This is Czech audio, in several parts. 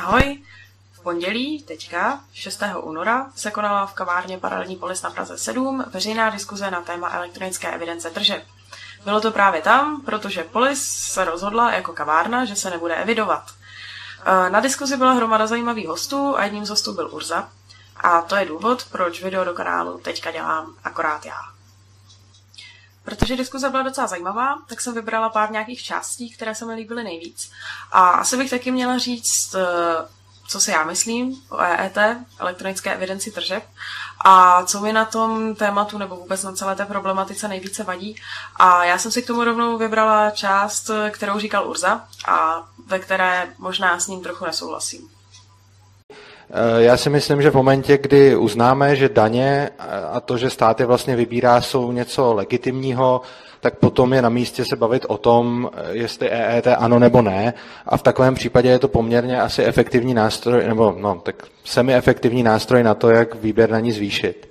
Ahoj, v pondělí, teďka, 6. února, se konala v kavárně Paralelní polis na Praze 7 veřejná diskuze na téma elektronické evidence tržeb. Bylo to právě tam, protože polis se rozhodla jako kavárna, že se nebude evidovat. E, na diskuzi byla hromada zajímavých hostů a jedním z hostů byl Urza. A to je důvod, proč video do kanálu teďka dělám akorát já. Protože diskuze byla docela zajímavá, tak jsem vybrala pár nějakých částí, které se mi líbily nejvíc. A asi bych taky měla říct, e, co si já myslím o EET, elektronické evidenci tržeb, a co mi na tom tématu nebo vůbec na celé té problematice nejvíce vadí. A já jsem si k tomu rovnou vybrala část, kterou říkal Urza a ve které možná s ním trochu nesouhlasím. Eh, já si myslím, že v momentě, kdy uznáme, že daně a to, že státy vlastně vybírá, jsou něco legitimního, tak potom je na místě se bavit o tom, jestli EET ano nebo ne. A v takovém případě je to poměrně asi efektivní nástroj, nebo no, tak semi-efektivní nástroj na to, jak výběr na ní zvýšit.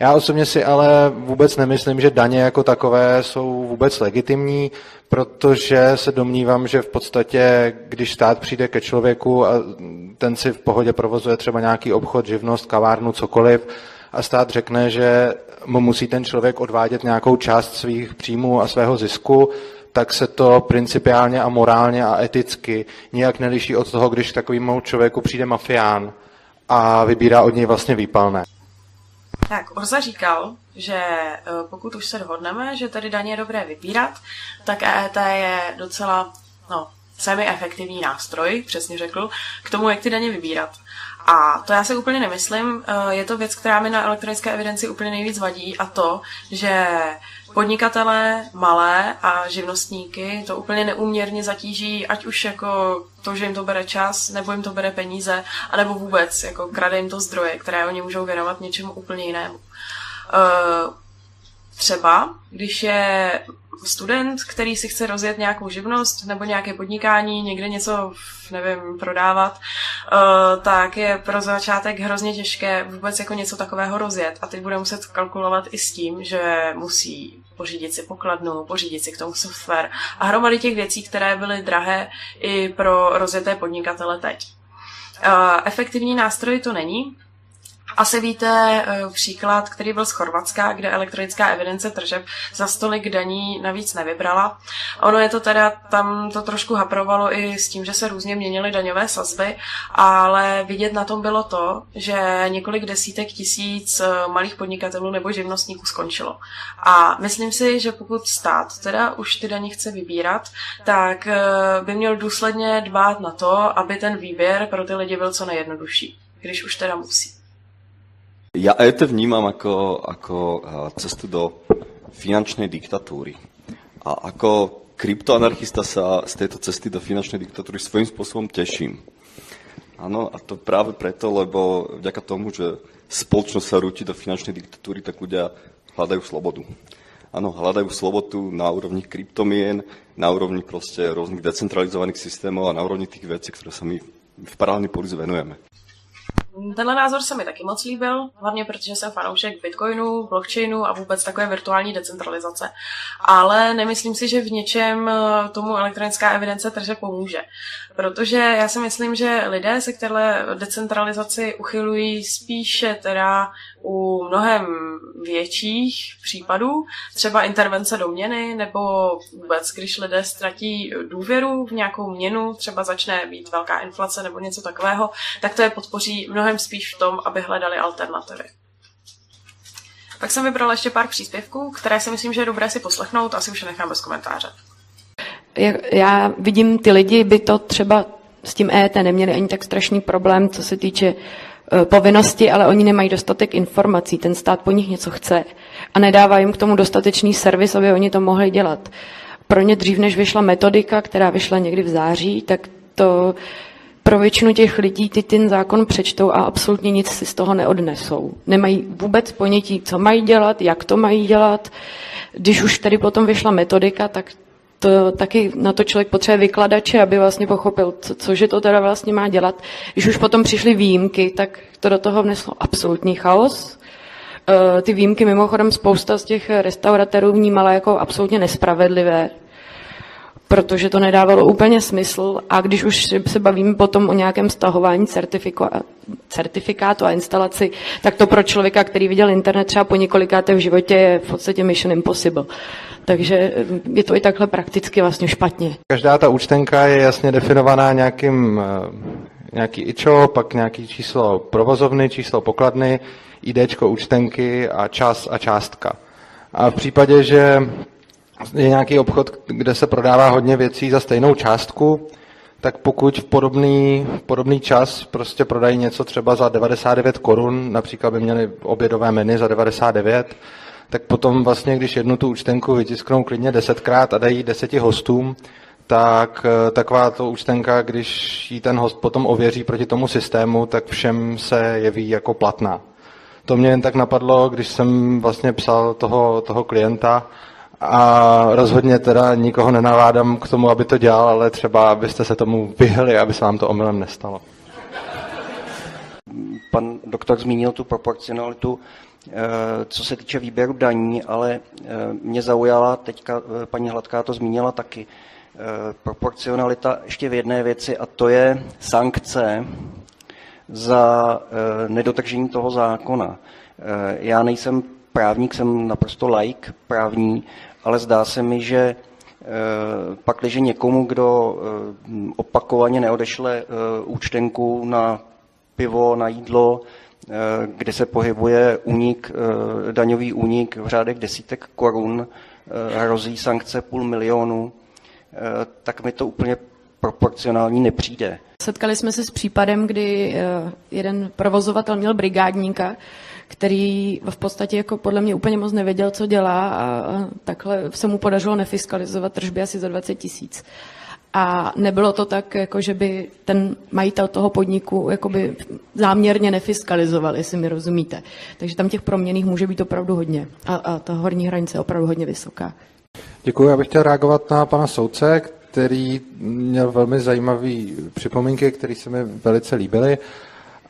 Já osobně si ale vůbec nemyslím, že daně jako takové jsou vůbec legitimní, protože se domnívám, že v podstatě, když stát přijde ke člověku a ten si v pohodě provozuje třeba nějaký obchod, živnost, kavárnu, cokoliv, a stát řekne, že mu musí ten člověk odvádět nějakou část svých příjmů a svého zisku, tak se to principiálně a morálně a eticky nijak neliší od toho, když takovému člověku přijde mafián a vybírá od něj vlastně výpalné. Tak, Orza říkal, že e, pokud už se dohodneme, že tady daně je dobré vybírat, tak EET je docela no, semi-efektivní nástroj, přesně řekl, k tomu, jak ty daně vybírat. A to já si úplně nemyslím. E, je to věc, která mi na elektronické evidenci úplně nejvíc vadí a to, že podnikatele malé a živnostníky to úplně neúměrně zatíží, ať už jako to, že jim to bere čas, nebo jim to bere peníze, anebo vůbec jako krade jim to zdroje, které oni můžou věnovat něčemu úplně jinému. Uh, třeba, když je student, který si chce rozjet nějakou živnost nebo nějaké podnikání, někde něco, nevím, prodávat, uh, tak je pro začátek hrozně těžké vůbec jako něco takového rozjet. A teď bude muset kalkulovat i s tím, že musí pořídit si pokladnu, pořídit si k tomu software a hromady těch věcí, které byly drahé i pro rozjeté podnikatele teď. Uh, efektivní nástroj to není, asi víte eh, příklad, který byl z Chorvatska, kde elektronická evidence tržeb za stolik daní navíc nevybrala. Ono je to teda, tam to trošku haprovalo i s tím, že se různě měnily daňové sazby, ale vidět na tom bylo to, že několik desítek tisíc eh, malých podnikatelů nebo živnostníků skončilo. A myslím si, že pokud stát teda už ty daně chce vybírat, tak eh, by měl důsledně dbát na to, aby ten výběr pro ty lidi byl co nejjednodušší, když už teda musí. Ja ET vnímam ako, ako cestu do finančnej diktatúry. A ako kryptoanarchista sa z tejto cesty do finančnej diktatúry svojím spôsobom teším. Áno, a to práve preto, lebo vďaka tomu, že spoločnosť sa rúti do finančnej diktatúry, tak ľudia hľadajú slobodu. Áno, hľadajú slobodu na úrovni kryptomien, na úrovni proste rôznych decentralizovaných systémov a na úrovni tých vecí, ktoré sa my v paralelní polis venujeme. Tenhle názor se mi taky moc líbil, hlavně protože jsem fanoušek Bitcoinu, blockchainu a vůbec takové virtuální decentralizace. Ale nemyslím si, že v něčem eh, tomu elektronická evidence trže pomůže. Protože já si myslím, že lidé se k téhle decentralizaci uchylují spíše teda u mnohem větších případů, třeba intervence do měny, nebo vůbec, když lidé ztratí důvěru v nějakou měnu, třeba začne být velká inflace nebo něco takového, tak to je podpoří mnohem spíš v tom, aby hledali alternativy. Tak jsem vybrala ještě pár příspěvků, které si myslím, že je dobré si poslechnout, asi už je nechám bez komentáře. Já vidím, ty lidi by to třeba s tím EET neměli ani tak strašný problém, co se týče Eh, povinnosti, ale oni nemají dostatek informací. Ten stát po nich něco chce a nedává jim k tomu dostatečný servis, aby oni to mohli dělat. Pro ně dřív, než vyšla metodika, která vyšla někdy v září, tak to pro většinu těch lidí ty ten zákon přečtou a absolutně nic si z toho neodnesou. Nemají vůbec ponětí, co mají dělat, jak to mají dělat. Když už tady potom vyšla metodika, tak to taky na to člověk potřebuje vykladače, aby vlastně pochopil, co, cože to teda vlastně má dělat. Když už potom přišly výjimky, tak to do toho vneslo absolutní chaos. E, ty výjimky mimochodem spousta z těch restauratérů vnímala jako absolutně nespravedlivé, protože to nedávalo úplně smysl a když už se bavíme potom o nějakém stahování certifikátu a instalaci, tak to pro člověka, který viděl internet třeba po několikáté v životě, je v podstatě mission impossible. Takže je to i takhle prakticky vlastně špatně. Každá ta účtenka je jasně definovaná nějakým eh, nějaký IČO, pak nějaký číslo provozovny, číslo pokladny, IDčko účtenky a čas a částka. A v případě, že je nějaký obchod, kde se prodává hodně věcí za stejnou částku, tak pokud v podobný, podobný čas prostě prodají něco třeba za 99 korun, například by měli obědové menu za 99, tak potom vlastně, když jednu tu účtenku vytisknou klidně desetkrát a dají deseti hostům, tak eh, taková to účtenka, když ji ten host potom ověří proti tomu systému, tak všem se jeví jako platná. To mě jen tak napadlo, když jsem vlastně psal toho, toho klienta a rozhodně teda nikoho nenavádám k tomu, aby to dělal, ale třeba abyste se tomu vyhli, aby se vám to omylem nestalo. Pan doktor zmínil tu proporcionalitu, eh, co se týče výběru daní, ale eh, mě zaujala, teďka paní Hladká to zmínila taky, Eh, proporcionalita ještě v jedné věci a to je sankce za eh, nedotržení toho zákona. Eh, já nejsem právník, jsem naprosto laik právní, ale zdá se mi, že pakliže někomu, kdo opakovaně neodešle účtenku na pivo, na jídlo, kde se pohybuje únik, daňový únik v řádech desítek korun, hrozí sankce půl milionu, Eh, tak mi to úplně proporcionální nepřijde. Setkali jsme se s případem, kdy eh, jeden provozovatel měl brigádníka, který v podstatě jako podle mě úplně moc nevěděl, co dělá a takhle se mu podařilo nefiskalizovat tržby asi za 20 tisíc. A nebylo to tak, jako že by ten majitel toho podniku jakoby záměrně nefiskalizoval, jestli mi rozumíte. Takže tam těch proměných může být opravdu hodně. A, a ta horní hranice je opravdu hodně vysoká. Děkuji, já bych chtěl reagovat na pana soudce, který měl velmi zajímavé připomínky, které se mi velice líbily,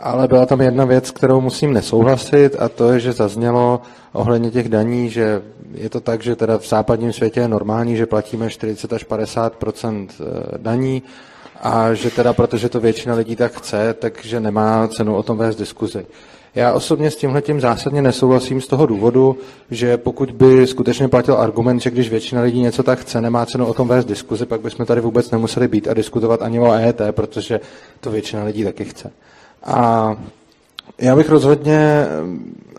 ale byla tam jedna věc, kterou musím nesouhlasit a to je, že zaznělo ohledně těch daní, že je to tak, že teda v západním světě je normální, že platíme 40 až 50 eh, daní a že teda protože to většina lidí tak chce, takže nemá cenu o tom vést diskuzi. Já osobně s tímhle tím zásadně nesouhlasím z toho důvodu, že pokud by skutečně platil argument, že když většina lidí něco tak chce, nemá cenu o tom vést diskuzi, pak bychom tady vůbec nemuseli být a diskutovat ani o EET, protože to většina lidí taky chce. A já bych rozhodně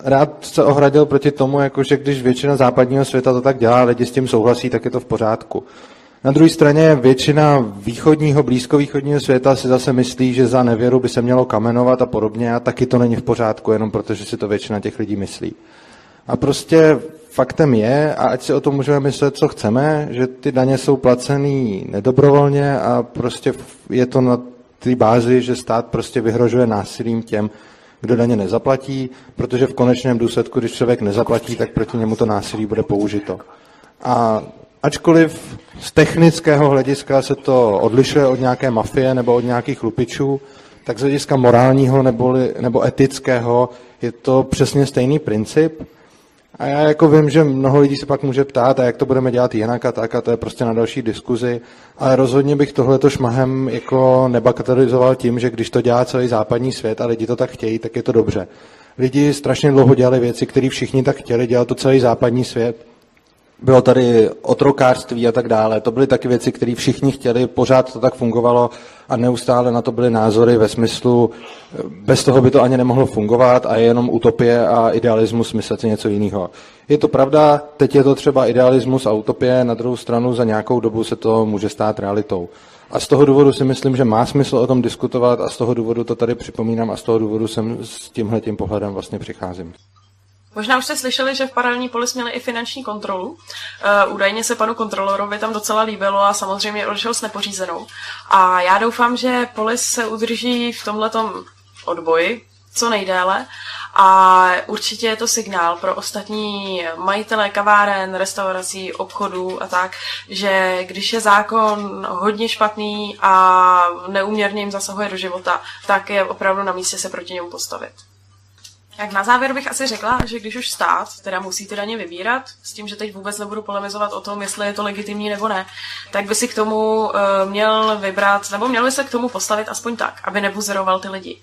rád se ohradil proti tomu, jako že když většina západního světa to tak dělá, lidi s tím souhlasí, tak je to v pořádku. Na druhé straně většina východního, blízkovýchodního světa si zase myslí, že za nevěru by se mělo kamenovat a podobně a taky to není v pořádku, jenom protože si to většina těch lidí myslí. A prostě faktem je, a ať si o tom můžeme myslet, co chceme, že ty daně jsou placený nedobrovolně a prostě je to na té bázi, že stát prostě vyhrožuje násilím těm, kdo daně nezaplatí, protože v konečném důsledku, když člověk nezaplatí, tak proti němu to násilí bude použito. A ačkoliv z technického hlediska se to odlišuje od nějaké mafie nebo od nějakých lupičů, tak z hlediska morálního nebo, nebo etického je to přesně stejný princip. A já jako vím, že mnoho lidí se pak může ptát, a jak to budeme dělat jinak a tak, a to je prostě na další diskuzi, ale rozhodně bych tohleto šmahem jako nebagatelizoval tím, že když to dělá celý západní svět a lidi to tak chtějí, tak je to dobře. Lidi strašně dlouho dělali věci, které všichni tak chtěli, dělal to celý západní svět bylo tady otrokářství a tak dále. To byly taky věci, které všichni chtěli, pořád to tak fungovalo a neustále na to byly názory ve smyslu, bez toho by to ani nemohlo fungovat a je jenom utopie a idealismus myslet si něco jiného. Je to pravda, teď je to třeba idealismus a utopie, na druhou stranu za nějakou dobu se to může stát realitou. A z toho důvodu si myslím, že má smysl o tom diskutovat a z toho důvodu to tady připomínám a z toho důvodu jsem s tímhle tím pohledem vlastně přicházím. Možná už jste slyšeli, že v paralelní polis měli i finanční kontrolu. Uh, údajně se panu kontrolorovi tam docela líbilo a samozřejmě odešel s nepořízenou. A já doufám, že polis se udrží v tomhletom odboji co nejdéle a určitě je to signál pro ostatní majitele kaváren, restaurací, obchodů a tak, že když je zákon hodně špatný a neuměrně jim zasahuje do života, tak je opravdu na místě se proti němu postavit. Jak na závěr bych asi řekla, že když už stát teda musí ty daně vybírat, s tím, že teď vůbec nebudu polemizovat o tom, jestli je to legitimní nebo ne, tak by si k tomu uh, měl vybrat, nebo měl by se k tomu postavit aspoň tak, aby nebuzeroval ty lidi.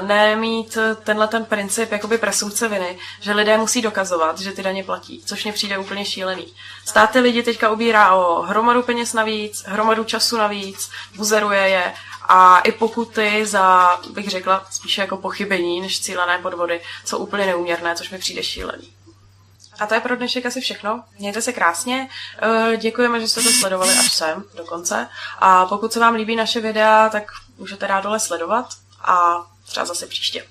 Uh, nemít tenhle ten princip jakoby presumce viny, že lidé musí dokazovat, že ty daně platí, což mě přijde úplně šílený. Stát ty lidi teďka ubírá o hromadu peněz navíc, hromadu času navíc, buzeruje je a i pokuty za, bych řekla, spíše jako pochybení než cílené podvody jsou úplně neuměrné, což mi přijde šílený. A to je pro dnešek asi všechno. Mějte se krásně. Eh, děkujeme, že jste to sledovali až sem do konce. A pokud se vám líbí naše videa, tak můžete rád dole sledovat a třeba zase příště.